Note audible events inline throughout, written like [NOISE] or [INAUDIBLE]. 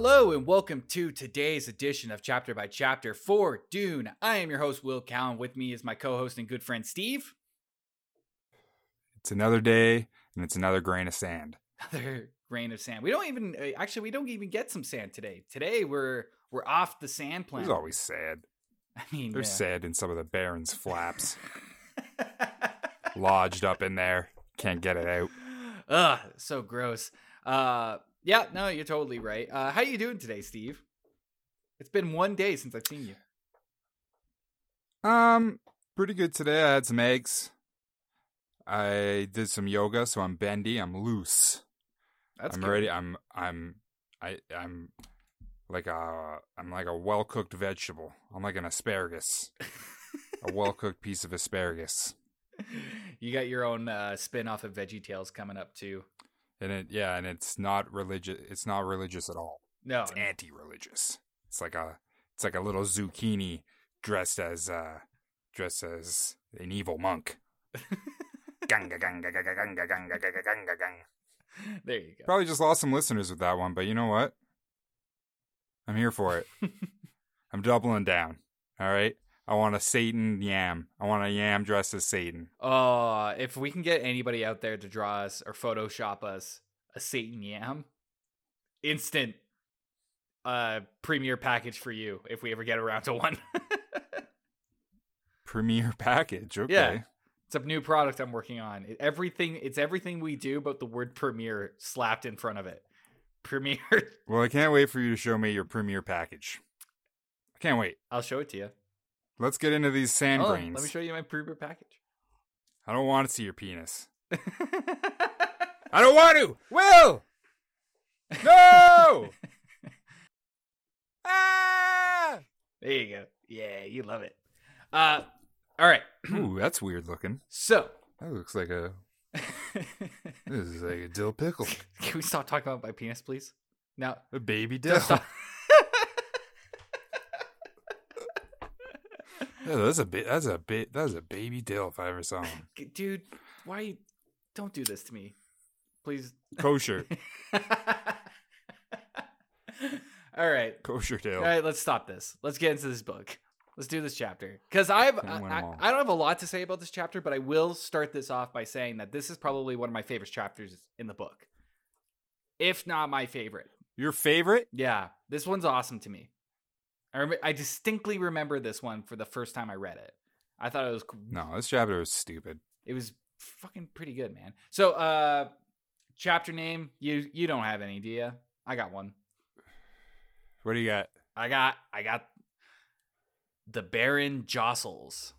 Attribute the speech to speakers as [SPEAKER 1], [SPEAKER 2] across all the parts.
[SPEAKER 1] Hello and welcome to today's edition of Chapter by Chapter for Dune. I am your host, Will Cowan. With me is my co host and good friend, Steve.
[SPEAKER 2] It's another day and it's another grain of sand. [LAUGHS]
[SPEAKER 1] Another grain of sand. We don't even, uh, actually, we don't even get some sand today. Today we're we're off the sand
[SPEAKER 2] plain.
[SPEAKER 1] It's
[SPEAKER 2] always sad. [LAUGHS]
[SPEAKER 1] I mean,
[SPEAKER 2] There's
[SPEAKER 1] yeah.
[SPEAKER 2] sad in some of the Baron's flaps, [LAUGHS] lodged up in there. Can't get it out.
[SPEAKER 1] Ugh, so gross. Uh, yeah, no, you're totally right. Uh, how are you doing today, Steve? It's been one day since I've seen you.
[SPEAKER 2] Um, pretty good today. I had some eggs. I did some yoga, so I'm bendy. I'm loose.
[SPEAKER 1] That's
[SPEAKER 2] I'm
[SPEAKER 1] good.
[SPEAKER 2] ready. I'm I'm I I'm like a I'm like a well cooked vegetable. I'm like an asparagus. a [LAUGHS] well cooked piece of asparagus.
[SPEAKER 1] you got your own uh, spin off of Veggie Tales coming up too.
[SPEAKER 2] And it yeah, and it's not religious it's not religious at all.
[SPEAKER 1] No,
[SPEAKER 2] It's anti religious. It's like a it's like a little zucchini dressed as uh dressed as an evil monk. [LAUGHS] Ganga, ganga, ganga, ganga, ganga, ganga, ganga, ganga.
[SPEAKER 1] there you go.
[SPEAKER 2] Probably just lost some listeners with that one, but you know what? I'm here for it. [LAUGHS] I'm doubling down. All right. I want a Satan yam. I want a yam dressed as Satan.
[SPEAKER 1] Oh, if we can get anybody out there to draw us or Photoshop us a Satan yam, instant uh premiere package for you if we ever get around to one. [LAUGHS]
[SPEAKER 2] Premiere package. Okay.
[SPEAKER 1] Yeah. it's a new product I'm working on. It, everything it's everything we do, but the word premiere slapped in front of it. Premiere.
[SPEAKER 2] Well, I can't wait for you to show me your premiere package. I can't wait.
[SPEAKER 1] I'll show it to you.
[SPEAKER 2] Let's get into these sand
[SPEAKER 1] Oh,
[SPEAKER 2] grains.
[SPEAKER 1] let me show you my premiere package.
[SPEAKER 2] I don't want to see your penis. [LAUGHS] I don't want to. Will. No. [LAUGHS] ah.
[SPEAKER 1] there you go. Yeah, you love it. Uh, all right. [CLEARS THROAT]
[SPEAKER 2] Ooh, that's weird looking.
[SPEAKER 1] So,
[SPEAKER 2] That looks like a. [LAUGHS] This is like a dill pickle.
[SPEAKER 1] can we stop talking about my penis, please? Now,
[SPEAKER 2] A baby dill.
[SPEAKER 1] stop.
[SPEAKER 2] Yeah, that's a bit. That's a bit. That's a baby dill if I ever saw one. [LAUGHS]
[SPEAKER 1] dude. Why? Don't do this to me, please.
[SPEAKER 2] Kosher, [LAUGHS]
[SPEAKER 1] all right.
[SPEAKER 2] kosher dill.
[SPEAKER 1] All right, let's stop this. Let's get into this book. Let's do this chapter because I've I,
[SPEAKER 2] Can't win 'em
[SPEAKER 1] I. I don't have a lot to say about this chapter, but I will start this off by saying that this is probably one of my favorite chapters in the book, if not my favorite.
[SPEAKER 2] Your favorite?
[SPEAKER 1] Yeah, this one's awesome to me. I rem- I distinctly remember this one for the first time I read it. I thought it was cool.
[SPEAKER 2] No, this chapter was stupid.
[SPEAKER 1] It was fucking pretty good, man. So, uh, chapter name you you don't have any, do you? I got one.
[SPEAKER 2] What do you got?
[SPEAKER 1] I got I got the Baron jostles.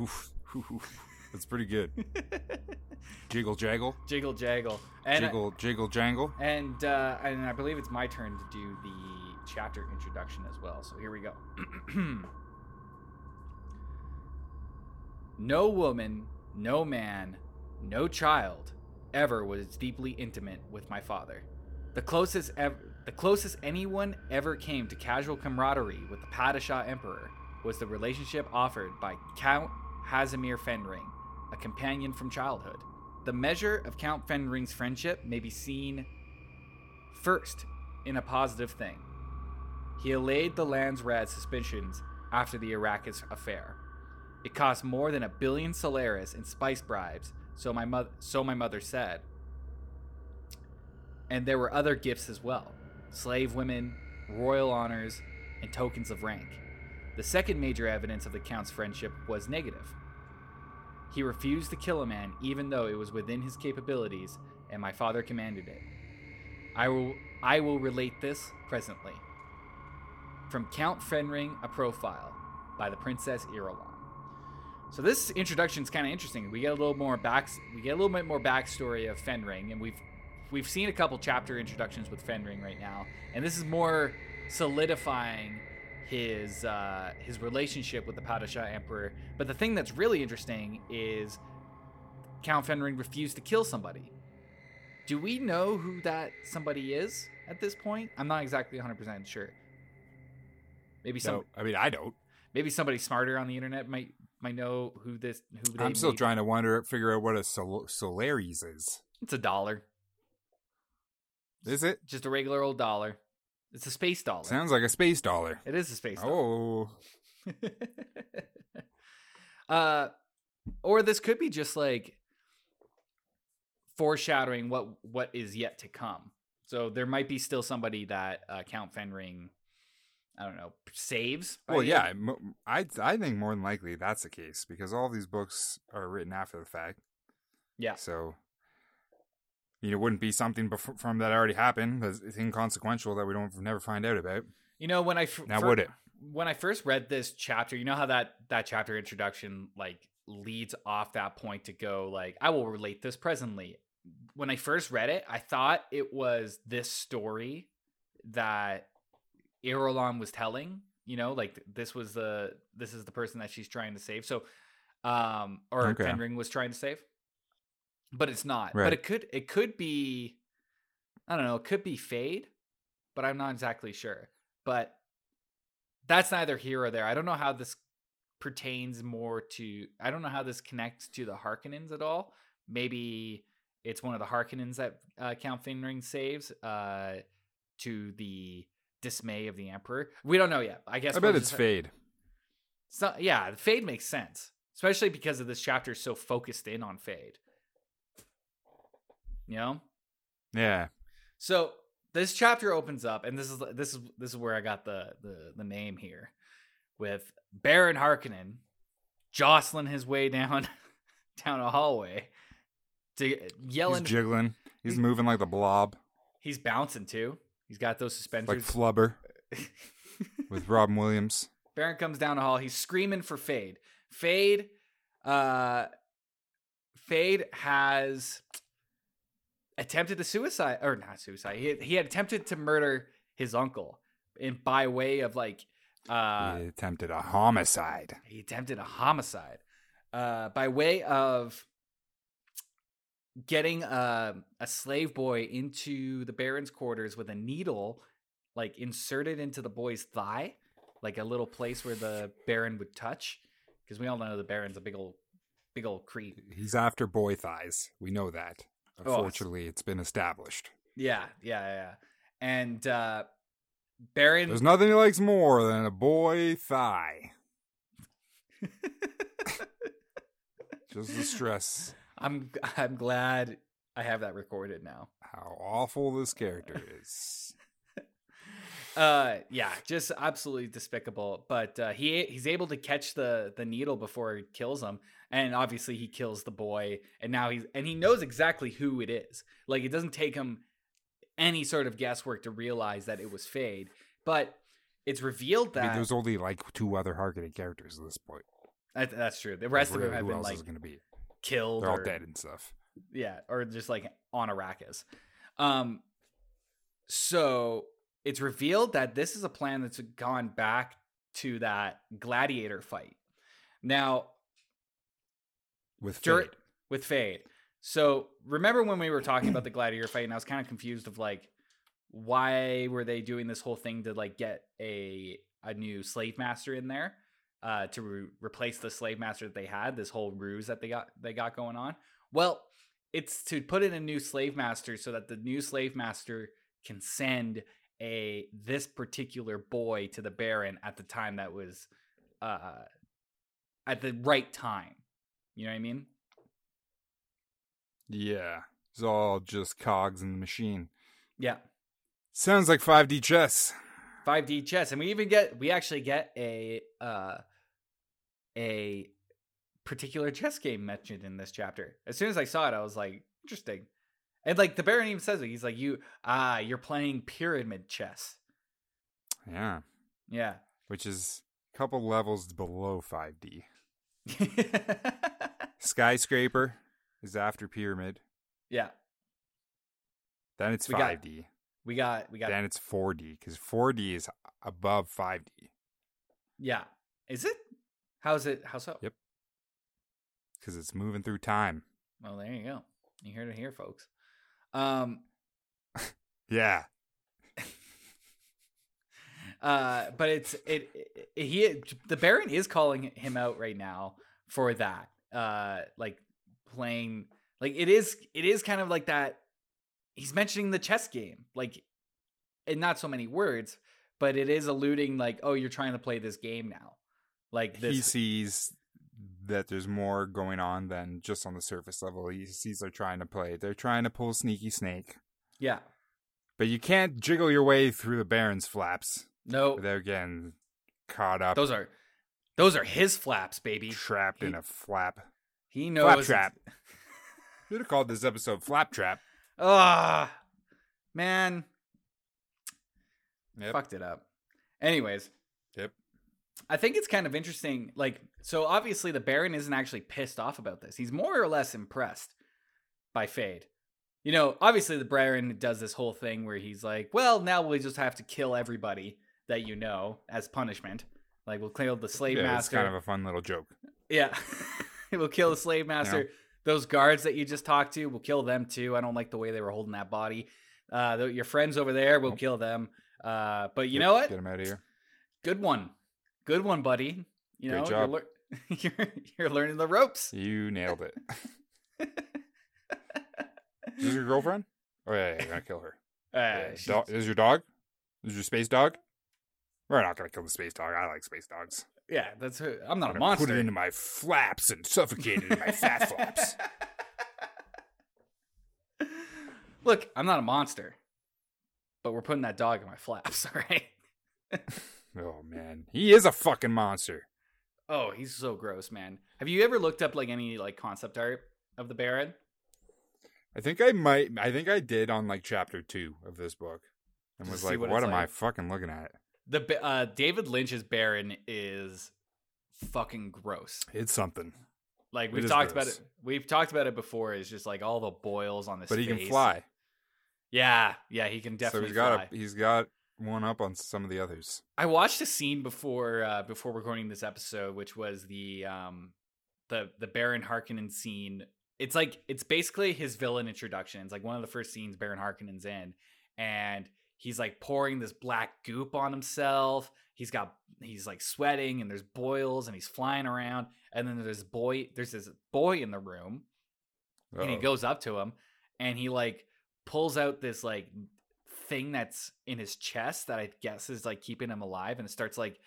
[SPEAKER 2] Oof, [LAUGHS] that's pretty good. [LAUGHS] Jiggle jaggle,
[SPEAKER 1] Jiggle jaggle. And
[SPEAKER 2] jiggle jiggle jangle.
[SPEAKER 1] and uh and I believe it's my turn to do the chapter introduction as well. So here we go. [CLEARS THROAT] no woman, no man, no child ever was deeply intimate with my father. The closest ever, the closest anyone ever came to casual camaraderie with the Padishah Emperor was the relationship offered by Count Hasimir Fenring, a companion from childhood. The measure of Count Fenring's friendship may be seen first in a positive thing. He allayed the Landsraad's suspicions after the Arrakis affair. It cost more than a billion Solaris in spice bribes, so my mother so my mother said. And there were other gifts as well. Slave women, royal honors, and tokens of rank. The second major evidence of the Count's friendship was negative. He refused to kill a man even though it was within his capabilities and my father commanded it. I will I will relate this presently. From Count Fenring, a profile by the Princess Irulan. So this introduction is kind of interesting. We get a little more back we get a little bit more backstory of Fenring and we've we've seen a couple chapter introductions with Fenring right now, and this is more solidifying his uh, his relationship with the Padishah Emperor. But the thing that's really interesting is Count Fenring refused to kill somebody. Do we know who that somebody is at this point? I'm not exactly 100% sure. Maybe some
[SPEAKER 2] No, I mean I don't.
[SPEAKER 1] maybe somebody smarter on the internet might might know who this who they
[SPEAKER 2] I'm still trying to wonder, figure out what a Sol- Solaris is.
[SPEAKER 1] It's a dollar.
[SPEAKER 2] Is it?
[SPEAKER 1] Just a regular old dollar. It's a space dollar.
[SPEAKER 2] Sounds like a space dollar.
[SPEAKER 1] it is a space dollar.
[SPEAKER 2] Oh, [LAUGHS]
[SPEAKER 1] uh, or this could be just like foreshadowing what what is yet to come. So there might be still somebody that uh, Count Fenring, I don't know, saves.
[SPEAKER 2] well, yeah. I I think more than likely that's the case because all these books are written after the fact.
[SPEAKER 1] Yeah.
[SPEAKER 2] So, you know, it wouldn't be something from that already happened. That's it's inconsequential that we don't never find out about.
[SPEAKER 1] You know when I f-
[SPEAKER 2] Now
[SPEAKER 1] fir-
[SPEAKER 2] would it?
[SPEAKER 1] when I first read this chapter, you know how that that chapter introduction like leads off that point to go like I will relate this presently. When I first read it, I thought it was this story that Irulan was telling, you know, like this was the this is the person that she's trying to save. So um or
[SPEAKER 2] Okay.
[SPEAKER 1] Fenring was trying to save. But it's not.
[SPEAKER 2] Right.
[SPEAKER 1] But it could it could be I don't know, it could be Feyd, but I'm not exactly sure. But that's neither here or there. I don't know how this pertains more to. I don't know how this connects to the Harkonnens at all. Maybe it's one of the Harkonnens that uh, Count Fenring saves uh, to the dismay of the Emperor. We don't know yet. I guess
[SPEAKER 2] I bet it's Feyd.
[SPEAKER 1] So, yeah, Feyd makes sense, especially because of this chapter is so focused in on Feyd. You know.
[SPEAKER 2] Yeah.
[SPEAKER 1] So this chapter opens up, and this is this is this is where I got the the, the name here, with Baron Harkonnen jostling his way down [LAUGHS] down a hallway to uh, yelling.
[SPEAKER 2] He's jiggling. He's moving like the blob,
[SPEAKER 1] He's bouncing too. He's got those
[SPEAKER 2] like. Flubber [LAUGHS] with Robin Williams.
[SPEAKER 1] Baron comes down the hall. He's screaming for Feyd. Feyd, uh, Feyd has attempted to suicide, or not suicide. He he had attempted to murder his uncle, in by way of like, uh,
[SPEAKER 2] he attempted a homicide.
[SPEAKER 1] he attempted a homicide, uh, by way of getting a a slave boy into the Baron's quarters with a needle, like inserted into the boy's thigh, like a little place where the Baron would touch, because we all know the Baron's a big old, big old creep.
[SPEAKER 2] He's after boy thighs. We know that.
[SPEAKER 1] Oh,
[SPEAKER 2] Unfortunately, it's been established.
[SPEAKER 1] Yeah, yeah, yeah. yeah. And uh Baron
[SPEAKER 2] There's nothing he likes more than a boy thigh. [LAUGHS] Just the stress
[SPEAKER 1] I'm [LAUGHS] I'm glad I have that recorded now.
[SPEAKER 2] how awful this character is. [LAUGHS]
[SPEAKER 1] Uh yeah, just absolutely despicable, but uh he he's able to catch the the needle before it kills him and obviously he kills the boy and now he's and he knows exactly who it is. Like it doesn't take him any sort of guesswork to realize that it was Feyd, but it's revealed
[SPEAKER 2] I mean,
[SPEAKER 1] that
[SPEAKER 2] there's only like two other Harkonnen characters at this point.
[SPEAKER 1] that- that's true. The rest of
[SPEAKER 2] Really,
[SPEAKER 1] them have
[SPEAKER 2] who
[SPEAKER 1] been
[SPEAKER 2] else
[SPEAKER 1] like
[SPEAKER 2] is to be?
[SPEAKER 1] Killed
[SPEAKER 2] They're all
[SPEAKER 1] or-
[SPEAKER 2] dead and stuff.
[SPEAKER 1] yeah or just like on arrakis. Um so it's revealed that this is a plan that's gone back to that gladiator fight. Now
[SPEAKER 2] With
[SPEAKER 1] dur- with Feyd so remember when we were talking about the gladiator fight and i was kind of confused of like why were they doing this whole thing to like get a a new slave master in there uh to re- replace the slave master that they had this whole ruse that they got they got going on well it's to put in a new slave master so that the new slave master can send a this particular boy to the baron at the time that was uh at the right time you know what i mean
[SPEAKER 2] Yeah. It's all just cogs in the machine.
[SPEAKER 1] yeah
[SPEAKER 2] Sounds like 5D chess.
[SPEAKER 1] 5D chess, and we even get we actually get a uh a particular chess game mentioned in this chapter. As soon as I saw it, I was like, interesting. And like the Baron even says it. He's like, you ah, you're playing pyramid chess.
[SPEAKER 2] Yeah.
[SPEAKER 1] Yeah.
[SPEAKER 2] Which is a couple levels below 5D. [LAUGHS] Skyscraper is after Pyramid.
[SPEAKER 1] yeah.
[SPEAKER 2] Then it's
[SPEAKER 1] We
[SPEAKER 2] 5D.
[SPEAKER 1] We got we got
[SPEAKER 2] Then it's 4D because 4D is above 5D
[SPEAKER 1] yeah. Is it? How is it? How so?
[SPEAKER 2] Yep. because it's moving through time.
[SPEAKER 1] Well, there you go. You heard it here, folks. Um, [LAUGHS]
[SPEAKER 2] Yeah. [LAUGHS]
[SPEAKER 1] uh, but it's it, it he the Baron is calling him out right now for that. Uh, like playing like it is it is kind of like that he's mentioning the chess game, like, in not so many words, but it is alluding like, oh, you're trying to play this game now, like this.
[SPEAKER 2] He sees that there's more going on than just on the surface level. He sees they're trying to play. They're trying to pull sneaky snake.
[SPEAKER 1] yeah,
[SPEAKER 2] But you can't jiggle your way through the Baron's flaps
[SPEAKER 1] no,
[SPEAKER 2] they're getting caught up,
[SPEAKER 1] those are those are his flaps, baby.
[SPEAKER 2] trapped in a flap.
[SPEAKER 1] He knows.
[SPEAKER 2] Flap trap. Should [LAUGHS] have called this episode Flap Trap.
[SPEAKER 1] Ah, man,
[SPEAKER 2] Yep.
[SPEAKER 1] fucked it up. Anyways,
[SPEAKER 2] Yep.
[SPEAKER 1] I think it's kind of interesting. Like, so obviously the Baron isn't actually pissed off about this. He's more or less impressed by Feyd. You know, obviously the Baron does this whole thing where he's like, "Well, now we just have to kill everybody that you know as punishment. Like, we'll kill the slave
[SPEAKER 2] Yeah, it's
[SPEAKER 1] master.
[SPEAKER 2] kind of a fun little joke.
[SPEAKER 1] Yeah. [LAUGHS] we'll kill the slave master. Those guards that you just talked to, we'll kill them too. I don't like the way they were holding that body. Uh, your friends over there, we'll
[SPEAKER 2] Nope.
[SPEAKER 1] kill them. Uh, but you
[SPEAKER 2] Yep,
[SPEAKER 1] know what?
[SPEAKER 2] Get them out of here.
[SPEAKER 1] Good one. Good one, buddy. You
[SPEAKER 2] Great
[SPEAKER 1] know,
[SPEAKER 2] job.
[SPEAKER 1] You're, lear- [LAUGHS] you're, you're learning the ropes.
[SPEAKER 2] You nailed it. [LAUGHS] Is this your girlfriend? Oh yeah, yeah you're gonna kill her.
[SPEAKER 1] Uh, [LAUGHS]
[SPEAKER 2] Yeah. Do- is your dog? Is your space dog? We're not gonna kill the space dog. I like space dogs.
[SPEAKER 1] yeah, that's her. I'm not
[SPEAKER 2] I'm
[SPEAKER 1] a monster.
[SPEAKER 2] Put it into my flaps and suffocate it in my fat flaps.
[SPEAKER 1] Look, I'm not a monster, but we're putting that dog in my flaps. All right.
[SPEAKER 2] Oh man, he is a fucking monster.
[SPEAKER 1] Oh, he's so gross, man. Have you ever looked up like any like concept art of the Baron?
[SPEAKER 2] I think I might. I think I did on like chapter two of this book, and was like,
[SPEAKER 1] what
[SPEAKER 2] "What, am I fucking looking at?"
[SPEAKER 1] The uh, David Lynch's Baron is fucking gross.
[SPEAKER 2] It's something,
[SPEAKER 1] Like we've
[SPEAKER 2] is
[SPEAKER 1] talked about it. We've talked about it before. It's just like all the boils on this.
[SPEAKER 2] but he can fly.
[SPEAKER 1] Yeah, yeah, he can definitely.
[SPEAKER 2] So he's got
[SPEAKER 1] fly.
[SPEAKER 2] a, he's got one up on some of the others.
[SPEAKER 1] I watched a scene before uh, before recording this episode, which was the um the the Baron Harkonnen scene. It's like it's basically his villain introduction. It's like one of the first scenes Baron Harkonnen's in, and he's like pouring this black goop on himself. He's got he's like sweating, and there's boils, and he's flying around. And then there's boy there's this boy in the room, and he goes up to him, and he like pulls out this like thing that's in his chest that I guess is like keeping him alive and it starts like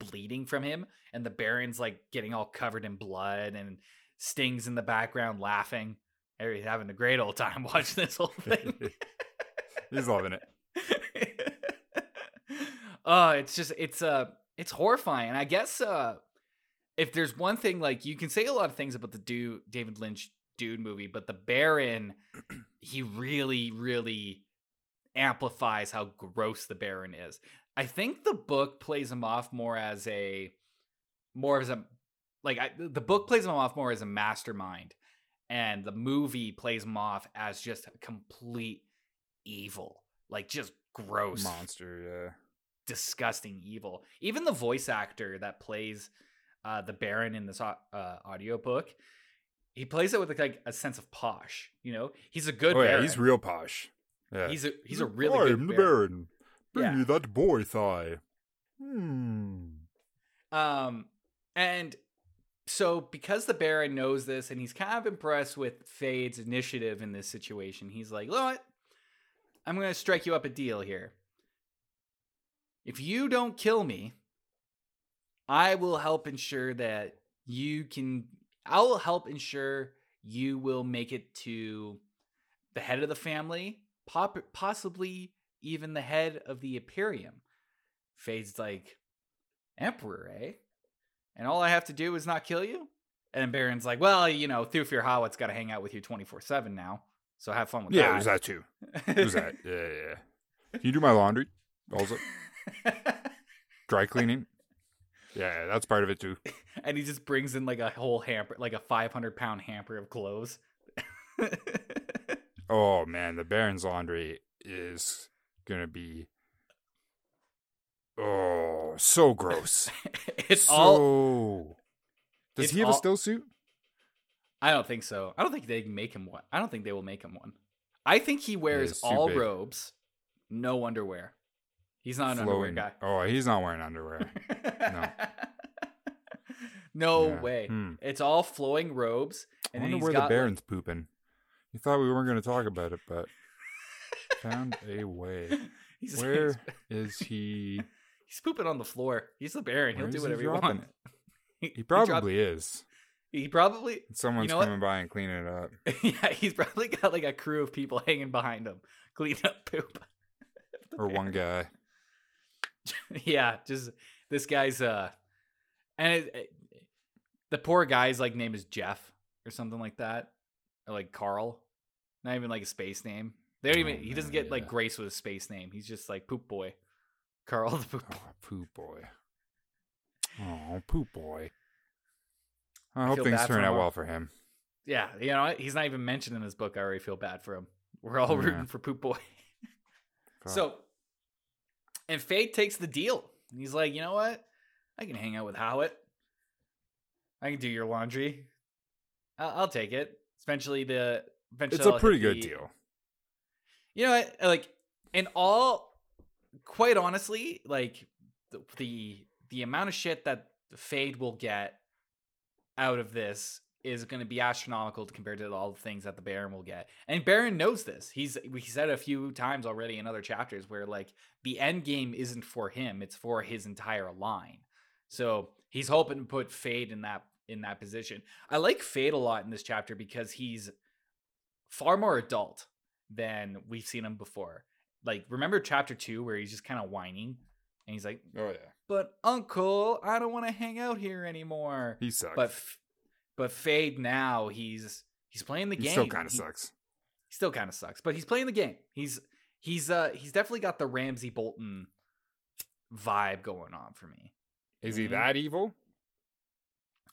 [SPEAKER 1] bleeding from him and the Baron's like getting all covered in blood and Sting's in the background laughing. He's having a great old time [LAUGHS] watching this whole thing. [LAUGHS]
[SPEAKER 2] he's loving it.
[SPEAKER 1] oh, [LAUGHS] it's just it's uh it's horrifying. I guess uh if there's one thing like you can say a lot of things about the do David Lynch dude movie, but the Baron he really really amplifies how gross the Baron is. I think the book plays him off more as a more as a like I, the book plays him off more as a mastermind and the movie plays him off as just complete evil. Like just gross
[SPEAKER 2] Monster, yeah.
[SPEAKER 1] disgusting evil. Even the voice actor that plays uh, the Baron in this uh, audiobook, he plays it with like a sense of posh. You know, he's a good.
[SPEAKER 2] Oh yeah,
[SPEAKER 1] Baron.
[SPEAKER 2] he's real posh. Yeah,
[SPEAKER 1] He's a he's a really
[SPEAKER 2] I'm
[SPEAKER 1] good.
[SPEAKER 2] the
[SPEAKER 1] Baron.
[SPEAKER 2] Baron. Bring
[SPEAKER 1] Yeah.
[SPEAKER 2] me that boy thigh. Hmm.
[SPEAKER 1] Um, and so because the Baron knows this and he's kind of impressed with Feyd's initiative in this situation, he's like, "You know what? I'm going to strike you up a deal here. If you don't kill me, I will help ensure that you can. I will help ensure you will make it to the head of the family, pop, possibly even the head of the Imperium." Feyd's like, Emperor, eh? And all I have to do is not kill you? And Baron's like, well, you know, Thufir Hawat's got to hang out with you 24 7 now. So have fun with that.
[SPEAKER 2] Yeah,
[SPEAKER 1] that.
[SPEAKER 2] there's that too. There's that. [LAUGHS] Yeah, yeah, yeah. Can you do my laundry? Also, [LAUGHS] dry cleaning. Yeah, that's part of it too.
[SPEAKER 1] and he just brings in like a whole hamper, like a 500 pound hamper of clothes. [LAUGHS]
[SPEAKER 2] Oh man, the Baron's laundry is gonna be oh so gross. [LAUGHS]
[SPEAKER 1] it's
[SPEAKER 2] so
[SPEAKER 1] all.
[SPEAKER 2] does
[SPEAKER 1] it's
[SPEAKER 2] he have
[SPEAKER 1] all-
[SPEAKER 2] a still suit?
[SPEAKER 1] I don't think so. I don't think they can make him one. I don't think they will make him one. I think he wears all
[SPEAKER 2] big.
[SPEAKER 1] robes, no underwear. He's not an underwear guy.
[SPEAKER 2] Oh, he's not wearing underwear. [LAUGHS]
[SPEAKER 1] no
[SPEAKER 2] Yeah.
[SPEAKER 1] way.
[SPEAKER 2] Hmm.
[SPEAKER 1] It's all flowing robes,
[SPEAKER 2] I
[SPEAKER 1] and then
[SPEAKER 2] wonder where the
[SPEAKER 1] like-
[SPEAKER 2] Baron's pooping. You thought we weren't going to talk about it, but Found a way. [LAUGHS]
[SPEAKER 1] He's,
[SPEAKER 2] Where is [LAUGHS] he?
[SPEAKER 1] he's pooping on the floor. He's the Baron. He'll do
[SPEAKER 2] whatever he
[SPEAKER 1] whatever you
[SPEAKER 2] dropping
[SPEAKER 1] want. [LAUGHS] He,
[SPEAKER 2] He probably is.
[SPEAKER 1] He probably.
[SPEAKER 2] Someone's
[SPEAKER 1] know what?
[SPEAKER 2] coming by and cleaning it up.
[SPEAKER 1] Yeah, he's probably got like a crew of people hanging behind him, cleaning up poop.
[SPEAKER 2] Or one guy.
[SPEAKER 1] yeah, just this guy's uh, and it, it- the poor guy's like name is Jeff or something like that, or like Carl, not even like a space name. They don't
[SPEAKER 2] Oh,
[SPEAKER 1] even. He doesn't
[SPEAKER 2] man,
[SPEAKER 1] get like
[SPEAKER 2] yeah.
[SPEAKER 1] grace with a space name. He's just like poop boy, [LAUGHS] Carl the poop.
[SPEAKER 2] Oh, poop boy. Oh, poop boy. I
[SPEAKER 1] I
[SPEAKER 2] hope things turn out well for him.
[SPEAKER 1] Yeah, you know he's not even mentioned in this book. I already feel bad for him. We're all
[SPEAKER 2] Yeah.
[SPEAKER 1] rooting for poop boy. [LAUGHS] So, and Feyd takes the deal. And he's like, you know what? I can hang out with Hawat. I can do your laundry. I'll, I'll take it. Eventually, the
[SPEAKER 2] it's a pretty good deal.
[SPEAKER 1] You know, like in all, quite honestly, like the the, the amount of shit that Feyd will get out of this is going to be astronomical compared to all the things that the Baron will get. And Baron knows this. He's we said a few times already in other chapters where like the end game isn't for him, it's for his entire line. So, he's hoping to put Feyd in that in that position. I like Feyd a lot in this chapter because he's far more adult than we've seen him before. Like remember chapter 2 where he's just kind of whining and he's like,
[SPEAKER 2] Oh yeah,
[SPEAKER 1] "But uncle, I don't want to hang out here anymore."
[SPEAKER 2] he sucks.
[SPEAKER 1] But but Feyd now he's he's playing the
[SPEAKER 2] he
[SPEAKER 1] game.
[SPEAKER 2] still kind of sucks.
[SPEAKER 1] He still kind of sucks, but he's playing the game. He's he's uh he's definitely got the Ramsay Bolton vibe going on for me.
[SPEAKER 2] Is he that evil?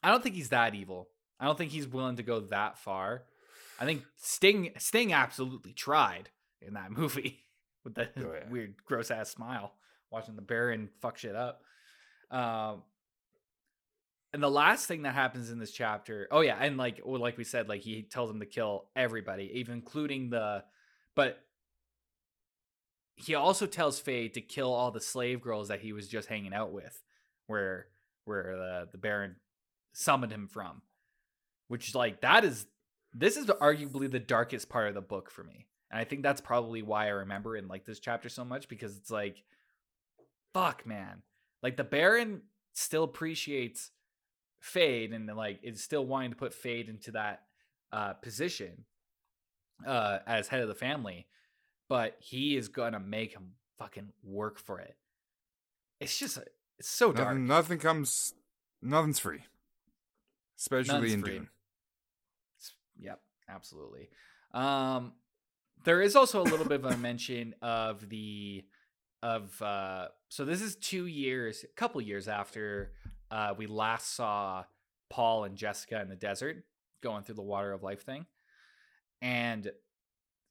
[SPEAKER 1] I don't think he's that evil. I don't think he's willing to go that far. I think Sting Sting absolutely tried in that [LAUGHS] movie with that
[SPEAKER 2] Oh, yeah.
[SPEAKER 1] weird gross ass smile watching the Baron fuck shit up. Um and the last thing that happens in this chapter, oh yeah, and like well, like we said, like he tells him to kill everybody, even including the but he also tells Feyd to kill all the slave girls that he was just hanging out with, where where the the Baron summoned him from. Which is like that is this is arguably the darkest part of the book for me. And I think that's probably why I remember and like this chapter so much because it's like fuck man. Like the Baron still appreciates Feyd and like is still wanting to put Feyd into that uh position uh as head of the family, but he is gonna make him fucking work for it. It's just it's so dark.
[SPEAKER 2] Nothing, nothing comes. Nothing's free, especially
[SPEAKER 1] None's
[SPEAKER 2] in
[SPEAKER 1] free.
[SPEAKER 2] Dune.
[SPEAKER 1] Absolutely. Um, there is also a little bit of a mention of the of uh, so this is two years, a couple years after uh, we last saw Paul and Jessica in the desert going through the water of life thing, and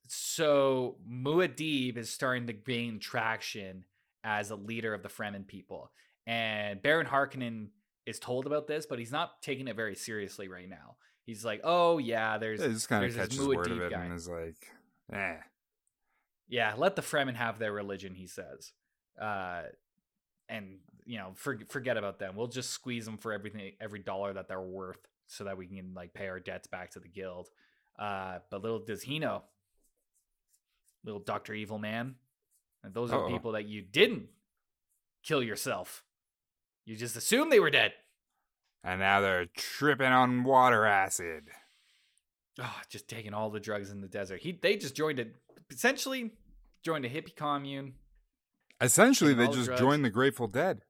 [SPEAKER 1] so Muad'Dib is starting to gain traction as a leader of the Fremen people, and Baron Harkonnen is told about this, but he's not taking it very seriously right now. He's like, "Oh yeah, there's
[SPEAKER 2] Yeah, just kind of catches word of it
[SPEAKER 1] guy.
[SPEAKER 2] and is like, eh.
[SPEAKER 1] yeah, let the Fremen have their religion," he says. Uh, and you know, for, forget about them. We'll just squeeze them for everything, every dollar that they're worth, so that we can like pay our debts back to the guild. Uh, but little does he know, little Doctor Evil Man, and those are
[SPEAKER 2] Uh-oh.
[SPEAKER 1] people that you didn't kill yourself. You just assumed they were dead.
[SPEAKER 2] And now they're tripping on water acid.
[SPEAKER 1] oh, just taking all the drugs in the desert. He they just joined a essentially joined a hippie commune.
[SPEAKER 2] Essentially, they just
[SPEAKER 1] drugs.
[SPEAKER 2] joined the Grateful Dead.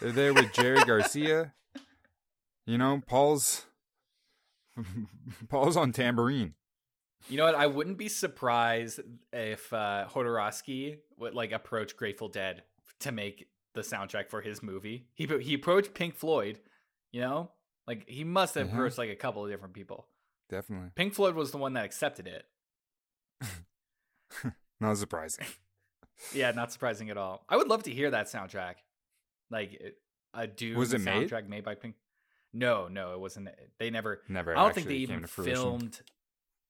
[SPEAKER 2] They're there with Jerry [LAUGHS] Garcia. You know, Paul's [LAUGHS] Paul's on tambourine.
[SPEAKER 1] You know what? I wouldn't be surprised if uh, Jodorowsky would like approach Grateful Dead to make the soundtrack for his movie. He he approached Pink Floyd. You know, like he must have
[SPEAKER 2] Mhm.
[SPEAKER 1] approached like a couple of different people.
[SPEAKER 2] Definitely.
[SPEAKER 1] Pink Floyd was the one that accepted it. [LAUGHS]
[SPEAKER 2] Not surprising. [LAUGHS]
[SPEAKER 1] Yeah, not surprising at all. I would love to hear that soundtrack. Like a dude
[SPEAKER 2] Was it made?
[SPEAKER 1] soundtrack made by Pink. No, no, it wasn't. They never.
[SPEAKER 2] Never
[SPEAKER 1] I don't think they even
[SPEAKER 2] came to fruition.
[SPEAKER 1] filmed.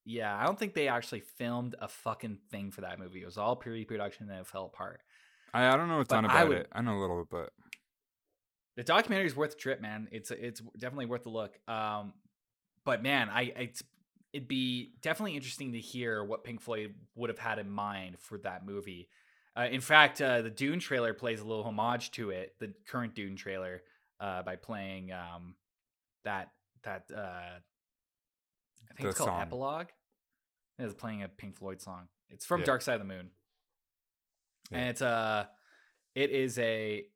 [SPEAKER 1] Yeah, I don't think they actually filmed a fucking thing for that movie. It was all pre-production and it fell apart.
[SPEAKER 2] I, I don't know a ton
[SPEAKER 1] But
[SPEAKER 2] about
[SPEAKER 1] would-
[SPEAKER 2] it. I know a little bit, but
[SPEAKER 1] The documentary is worth a trip, man. It's it's definitely worth the look. Um, but man, I it's it'd be definitely interesting to hear what Pink Floyd would have had in mind for that movie. Uh, in fact, uh, the Dune trailer plays a little homage to it, the current Dune trailer, uh, by playing um, that that uh, I think
[SPEAKER 2] The
[SPEAKER 1] it's called
[SPEAKER 2] song.
[SPEAKER 1] Epilogue. It's playing a Pink Floyd song. It's from
[SPEAKER 2] Yeah.
[SPEAKER 1] Dark Side of the Moon,
[SPEAKER 2] Yeah.
[SPEAKER 1] and it's uh it is a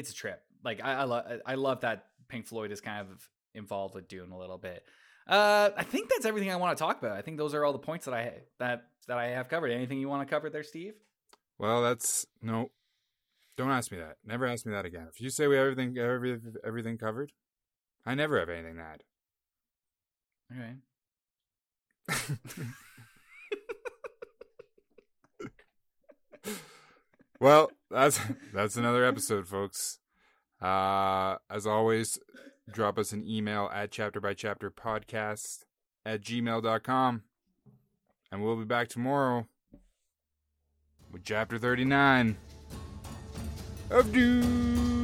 [SPEAKER 1] it's a trip. Like I I, lo- I love that Pink Floyd is kind of involved with Dune a little bit. Uh, I think that's everything I want to talk about. I think those are all the points that I that that I have covered. Anything you want to cover there, Steve?
[SPEAKER 2] Well, that's no. Don't ask me that. Never ask me that again. If you say we have everything every, everything covered, I never have anything to add.
[SPEAKER 1] Okay. [LAUGHS]
[SPEAKER 2] Well, that's [LAUGHS] that's another episode, folks. Uh, as always, drop us an email at chapter by chapter podcast at gmail.com. And we'll be back tomorrow with chapter 39 of Dune.